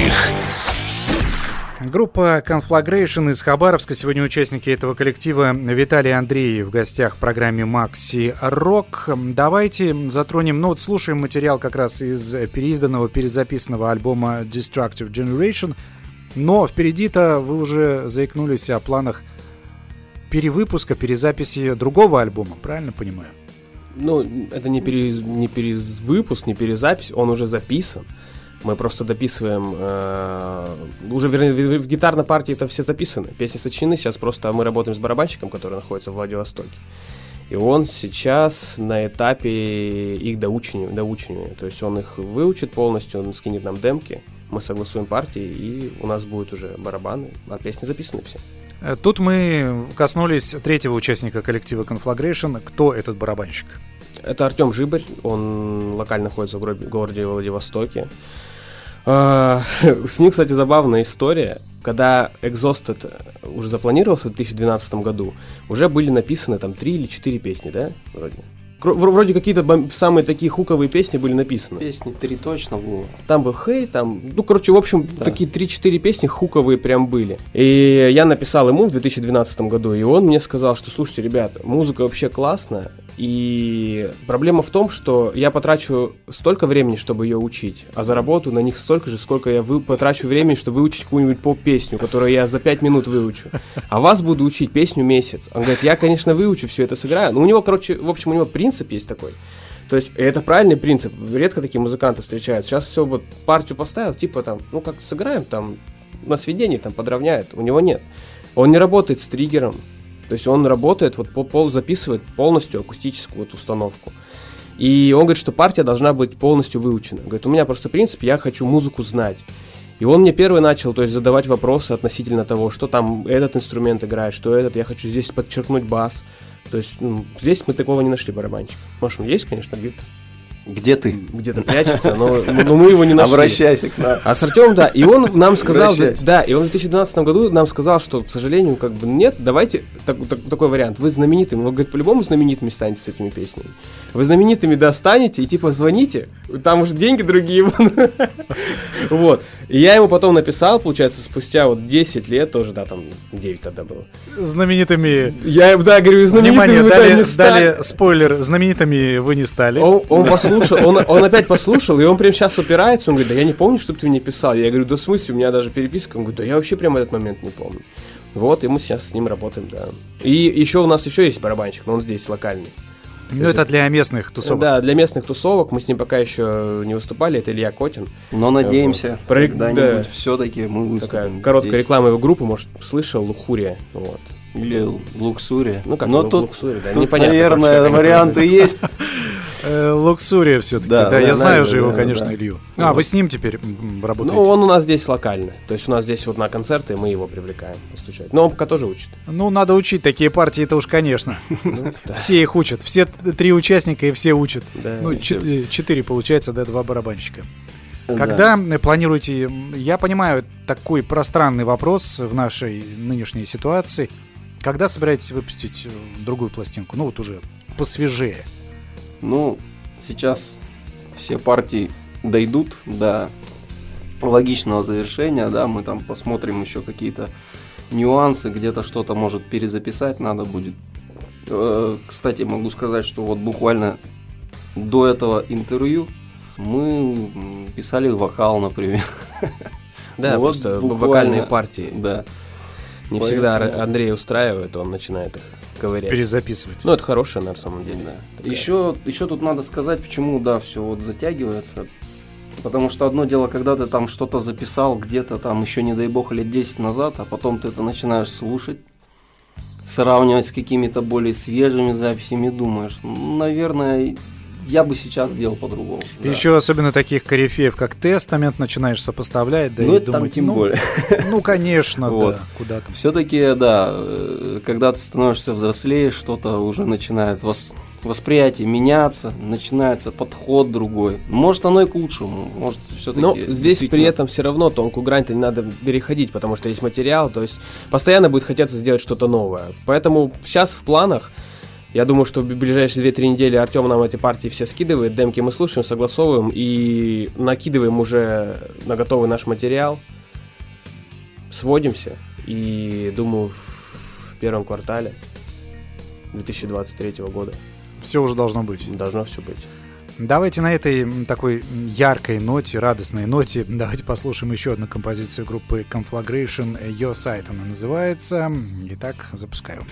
[SPEAKER 2] Группа Conflagration из Хабаровска. Сегодня участники этого коллектива Виталий Андреев в гостях в программе Макси Рок. Давайте затронем, ну вот слушаем материал как раз из переизданного, перезаписанного альбома Destructive Generation. Но впереди-то вы уже заикнулись о планах перевыпуска, перезаписи другого альбома, правильно понимаю?
[SPEAKER 3] Ну, это не, перез, не перевыпуск, не перезапись, он уже записан. Мы просто дописываем, э, уже вернее, в, в гитарной партии это все записаны. Песни сочинены, сейчас просто мы работаем с барабанщиком, который находится в Владивостоке. И он сейчас на этапе их доучивания, доучивания. То есть он их выучит полностью, он скинет нам демки, мы согласуем партии, и у нас будет уже барабаны, а песни записаны все.
[SPEAKER 2] Э, Тут мы коснулись третьего участника коллектива Conflagration. Кто этот барабанщик?
[SPEAKER 3] Это Артем Жибарь, он локально находится в городе, Владивостоке. А, *laughs* С ним, кстати, забавная история. Когда Exhausted уже запланировался в 2012 году, уже были написаны там три или четыре песни, да, вроде? Вроде какие-то бом- самые такие хуковые песни были написаны.
[SPEAKER 4] Песни три точно было.
[SPEAKER 3] Там был Хей, там, ну, короче, в общем, такие 3-4 песни хуковые прям были. И я написал ему в 2012 году, и он мне сказал, что, слушайте, ребят, музыка вообще классная, и проблема в том, что я потрачу столько времени, чтобы ее учить, а заработаю на них столько же, сколько я вы, потрачу времени, чтобы выучить какую-нибудь поп-песню, которую я за 5 минут выучу. А вас буду учить песню месяц. Он говорит, я, конечно, выучу, все это сыграю. Но у него, короче, в общем, у него принцип есть такой. То есть это правильный принцип. Редко такие музыканты встречаются. Сейчас все вот партию поставил, типа там, ну как сыграем там на сведении там подровняет. У него нет. Он не работает с триггером. То есть он работает, вот по- пол записывает полностью акустическую вот установку. И он говорит, что партия должна быть полностью выучена. Говорит, у меня просто принцип, я хочу музыку знать. И он мне первый начал, то есть задавать вопросы относительно того, что там этот инструмент играет, что этот, я хочу здесь подчеркнуть бас. То есть ну, здесь мы такого не нашли барабанщика. Может, он есть, конечно, где-то,
[SPEAKER 4] Где ты?
[SPEAKER 3] где-то прячется, но, но мы его не нашли.
[SPEAKER 4] Обращайся к нам.
[SPEAKER 3] А с Артемом, да, и он нам сказал,
[SPEAKER 4] Обращайся.
[SPEAKER 3] да, и он в 2012 году нам сказал, что, к сожалению, как бы нет, давайте так- так- такой вариант, вы знаменитыми, вы, говорит, по-любому знаменитыми станете с этими песнями. Вы знаменитыми достанете и типа звоните, там уже деньги другие. *laughs* Вот. И я ему потом написал, получается, спустя вот 10 лет, тоже, да, там 9 тогда было.
[SPEAKER 2] Знаменитыми...
[SPEAKER 3] Я, да, говорю, знаменитыми
[SPEAKER 2] Внимание, дали,
[SPEAKER 3] не стали.
[SPEAKER 2] дали спойлер, знаменитыми вы не стали.
[SPEAKER 3] Он, он послушал, он, он опять послушал, и он прям сейчас упирается, он говорит, да я не помню, чтобы ты мне писал. Я говорю, да в смысле, у меня даже переписка. Он говорит, да я вообще прям этот момент не помню. Вот, и мы сейчас с ним работаем, да. И еще у нас еще есть барабанщик, но он здесь локальный.
[SPEAKER 2] Ну, это для местных тусовок.
[SPEAKER 3] Да, для местных тусовок мы с ним пока еще не выступали, это Илья Котин.
[SPEAKER 4] Но надеемся,
[SPEAKER 3] Про-
[SPEAKER 4] когда-нибудь
[SPEAKER 3] да.
[SPEAKER 4] все-таки мы
[SPEAKER 3] Такая
[SPEAKER 4] выступим
[SPEAKER 3] короткая
[SPEAKER 4] здесь.
[SPEAKER 3] реклама его группы, может, слышал, Лухурия. Вот.
[SPEAKER 4] Или Луксурия.
[SPEAKER 3] Ну, как
[SPEAKER 4] Но
[SPEAKER 3] Лу-
[SPEAKER 4] тут,
[SPEAKER 3] Луксурия, да,
[SPEAKER 4] тут, наверное, варианты есть. *laughs*
[SPEAKER 2] Э, Луксурия все-таки.
[SPEAKER 4] Да,
[SPEAKER 2] Да,
[SPEAKER 4] да,
[SPEAKER 2] я знаю
[SPEAKER 4] да,
[SPEAKER 2] же его,
[SPEAKER 4] да,
[SPEAKER 2] конечно,
[SPEAKER 4] да.
[SPEAKER 2] Илью. А, вы с ним теперь работаете?
[SPEAKER 3] Ну, он у нас здесь локально. То есть у нас здесь вот на концерты мы его привлекаем постучать. Но он пока тоже учит.
[SPEAKER 2] Ну, надо учить такие партии, это уж, конечно. *laughs*
[SPEAKER 3] Ну, да.
[SPEAKER 2] Все их учат. Все три участника и все учат.
[SPEAKER 3] Да.
[SPEAKER 2] Ну, чет- четыре получается, да, два барабанщика.
[SPEAKER 4] Да.
[SPEAKER 2] Когда э, планируете, я понимаю, такой пространный вопрос в нашей нынешней ситуации, когда собираетесь выпустить э, другую пластинку? Ну, вот уже посвежее.
[SPEAKER 4] Ну, сейчас все партии дойдут до логичного завершения, да, мы там посмотрим еще какие-то нюансы, где-то что-то может перезаписать надо будет. Э, Кстати, могу сказать, что вот буквально до этого интервью мы писали вокал, например.
[SPEAKER 3] Да,
[SPEAKER 4] Вот
[SPEAKER 3] просто
[SPEAKER 4] буквально,
[SPEAKER 3] вокальные партии.
[SPEAKER 4] Да.
[SPEAKER 3] Не всегда
[SPEAKER 4] Поэтому-
[SPEAKER 3] Андрей устраивает, он начинает их ковырять.
[SPEAKER 2] Перезаписывать.
[SPEAKER 3] Ну, это хорошее, на самом деле.
[SPEAKER 4] Да.
[SPEAKER 3] Такая-
[SPEAKER 4] Еще, еще тут надо сказать, почему, да, все вот затягивается. Потому что одно дело, когда ты там что-то записал где-то там еще, не дай бог, лет 10 назад, а потом ты это начинаешь слушать, сравнивать с какими-то более свежими записями, думаешь, ну, наверное, я бы сейчас сделал по-другому. да.
[SPEAKER 2] Еще особенно таких корифеев, как Тестамент, начинаешь сопоставлять, да
[SPEAKER 4] ну,
[SPEAKER 2] и
[SPEAKER 4] это там
[SPEAKER 2] думать,
[SPEAKER 4] тем
[SPEAKER 2] ну,
[SPEAKER 4] более.
[SPEAKER 2] ну, конечно, *laughs*
[SPEAKER 4] Вот.
[SPEAKER 2] да, куда там.
[SPEAKER 4] Все-таки, да, э, когда ты становишься взрослее, что-то уже начинает вос- восприятие меняться, начинается подход другой. Может, оно и к лучшему, может, все-таки.
[SPEAKER 3] Но здесь при этом все равно тонкую грань-то не надо переходить, потому что есть материал, то есть постоянно будет хотеться сделать что-то новое. Поэтому сейчас в планах, Я думаю, что в ближайшие 2-3 недели Артем нам эти партии все скидывает, демки мы слушаем, согласовываем и накидываем уже на готовый наш материал. Сводимся и думаю в первом квартале 2023 года
[SPEAKER 2] Все уже должно быть.
[SPEAKER 3] должно все быть.
[SPEAKER 2] Давайте на этой такой яркой ноте, радостной ноте, *laughs* давайте послушаем еще одну композицию группы Conflagration Your Side она называется. Итак, запускаю.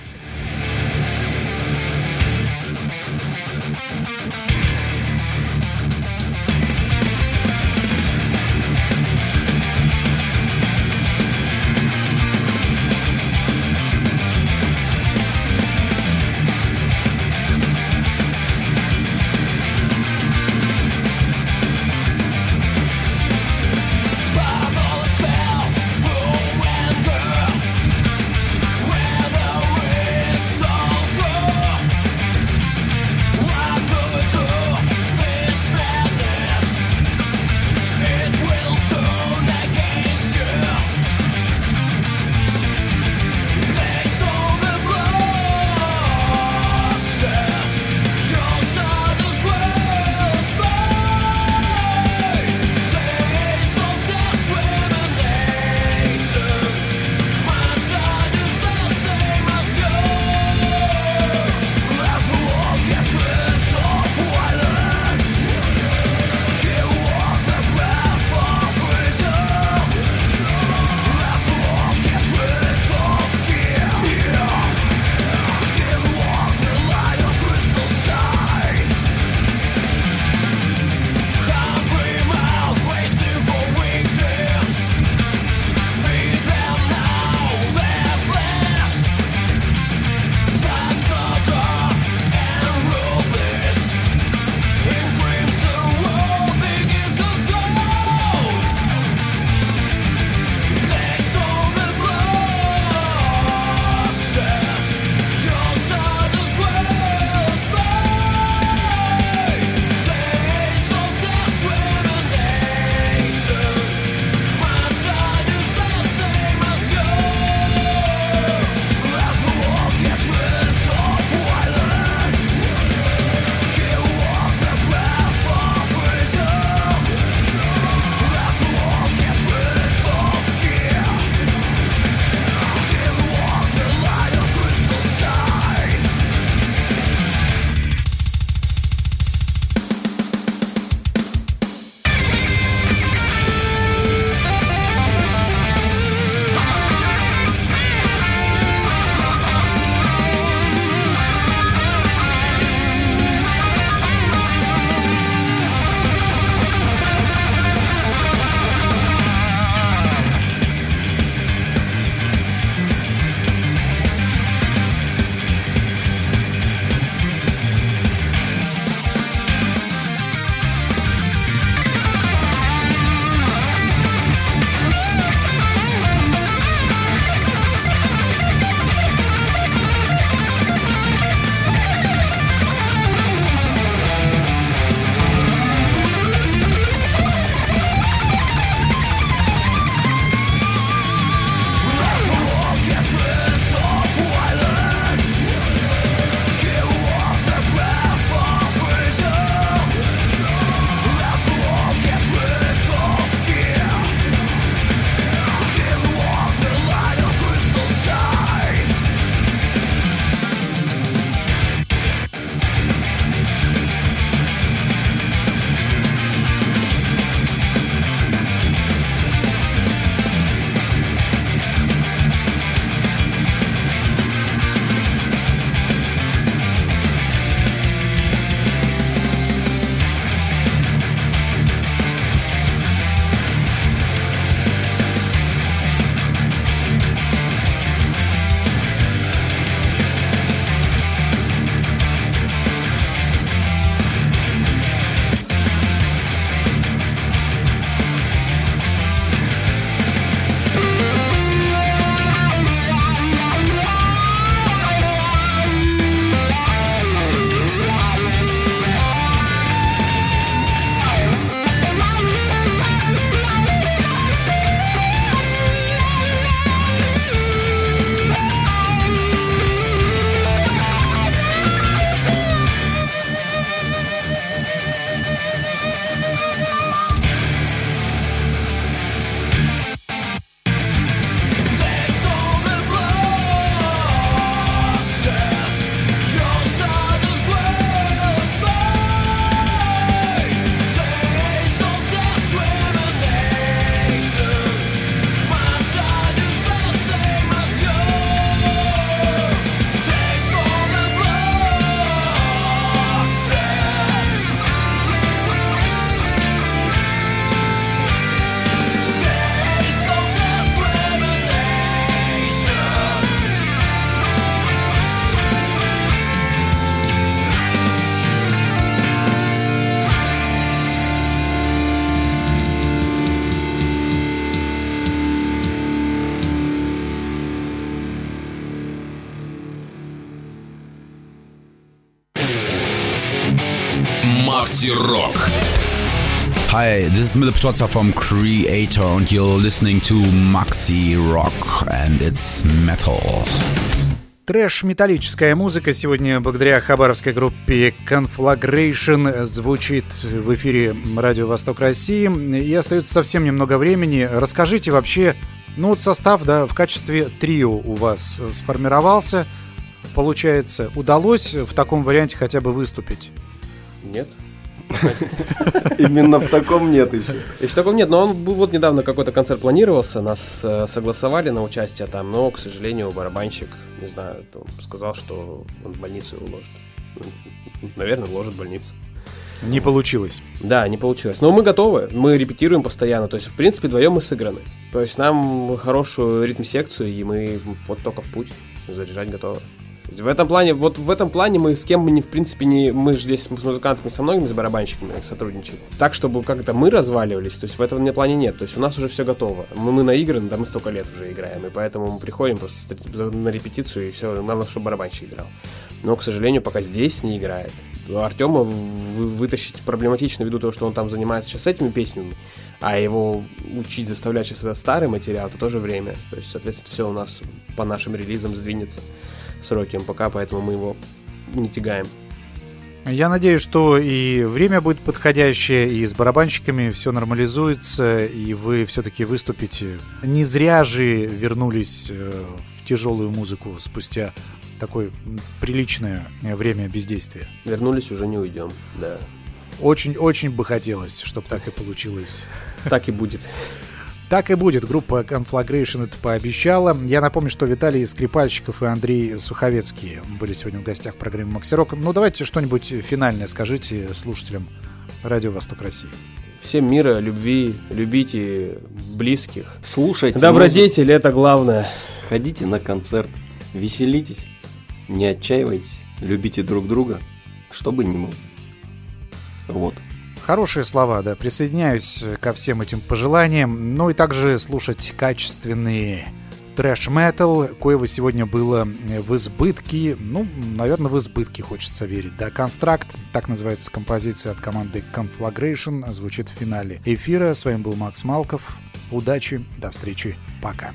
[SPEAKER 1] Макси Рок.
[SPEAKER 7] Hi, this is Miller Petozza from Creator and you're listening to Maxi Rock and it's metal.
[SPEAKER 2] Трэш-металлическая музыка сегодня благодаря хабаровской группе Conflagration звучит в эфире Радио Восток России. И остается совсем немного времени. Расскажите вообще, ну вот состав, да, в качестве трио у вас сформировался. Получается, удалось в таком варианте хотя бы выступить?
[SPEAKER 3] Нет. *laughs*
[SPEAKER 4] Именно в таком нет еще.
[SPEAKER 3] Еще такого нет, но он был- вот недавно какой-то концерт планировался, нас э, согласовали на участие там, но, к сожалению, барабанщик, не знаю, сказал, что он в больницу уложит. Наверное, вложит в больницу.
[SPEAKER 2] Не получилось.
[SPEAKER 3] Да, не получилось. Но мы готовы, мы репетируем постоянно. То есть, в принципе, вдвоем мы сыграны. То есть нам хорошую ритм-секцию, и мы вот только в путь. Заряжать готовы. В этом плане, вот в этом плане мы с кем мы не, в принципе, не, мы же здесь с музыкантами, со многими, с барабанщиками сотрудничаем. Так, чтобы как-то мы разваливались, то есть в этом плане нет. То есть у нас уже все готово. Мы, мы наиграны, да мы столько лет уже играем, и поэтому мы приходим просто на репетицию, и все, надо, чтобы барабанщик играл. Но, к сожалению, пока здесь не играет. Артема вытащить проблематично ввиду того, что он там занимается сейчас этими песнями, а его учить, заставлять сейчас это старый материал, это тоже время. То есть, соответственно, все у нас по нашим релизам сдвинется сроки МПК, поэтому мы его не тягаем.
[SPEAKER 2] Я надеюсь, что и время будет подходящее, и с барабанщиками все нормализуется, и вы все-таки выступите. Не зря же вернулись э, в тяжелую музыку спустя такое приличное э, время бездействия.
[SPEAKER 3] Вернулись, уже не уйдем, да.
[SPEAKER 2] Очень-очень бы хотелось, чтобы так и получилось.
[SPEAKER 3] Так и будет.
[SPEAKER 2] Так и будет. Группа Conflagration это пообещала. Я напомню, что Виталий Скрипальщиков и Андрей Суховецкий были сегодня в гостях в программе Максирок. Ну, давайте что-нибудь финальное скажите слушателям Радио Восток России.
[SPEAKER 3] Всем мира, любви, любите близких.
[SPEAKER 4] Слушайте
[SPEAKER 3] Добродетель это главное.
[SPEAKER 4] ходите на концерт, веселитесь, не отчаивайтесь, любите друг друга, чтобы не было. Вот.
[SPEAKER 2] Хорошие слова, да. Присоединяюсь ко всем этим пожеланиям. Ну и также слушать качественный трэш-метал, коего сегодня было в избытке. Ну, наверное, в избытке хочется верить. Да, Констракт, так называется композиция от команды Conflagration, звучит в финале эфира. С вами был Макс Малков. Удачи, до встречи, пока.